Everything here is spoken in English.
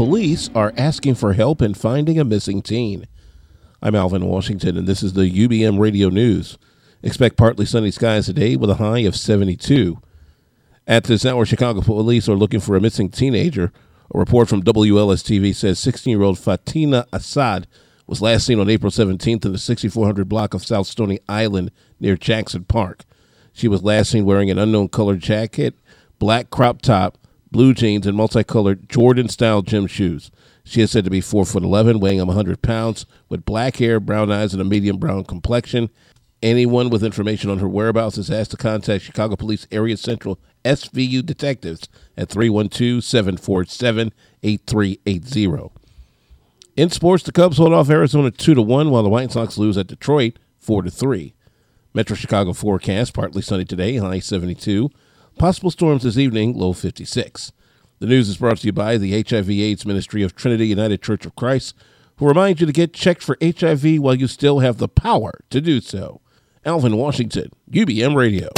police are asking for help in finding a missing teen. I'm Alvin Washington, and this is the UBM Radio News. Expect partly sunny skies today with a high of 72. At this hour, Chicago police are looking for a missing teenager. A report from WLS TV says 16 year old Fatina Assad was last seen on April 17th in the 6400 block of South Stony Island near Jackson Park. She was last seen wearing an unknown colored jacket, black crop top, blue jeans, and multicolored Jordan style gym shoes. She is said to be 4 foot 11, weighing 100 pounds, with black hair, brown eyes, and a medium brown complexion. Anyone with information on her whereabouts is asked to contact Chicago Police Area Central SVU detectives at 312 747 8380. In sports, the Cubs hold off Arizona 2 to 1 while the White Sox lose at Detroit 4 to 3. Metro Chicago forecast partly sunny today, high 72. Possible storms this evening, low 56. The news is brought to you by the HIV/AIDS Ministry of Trinity United Church of Christ, who remind you to get checked for HIV while you still have the power to do so. Alvin Washington, UBM Radio.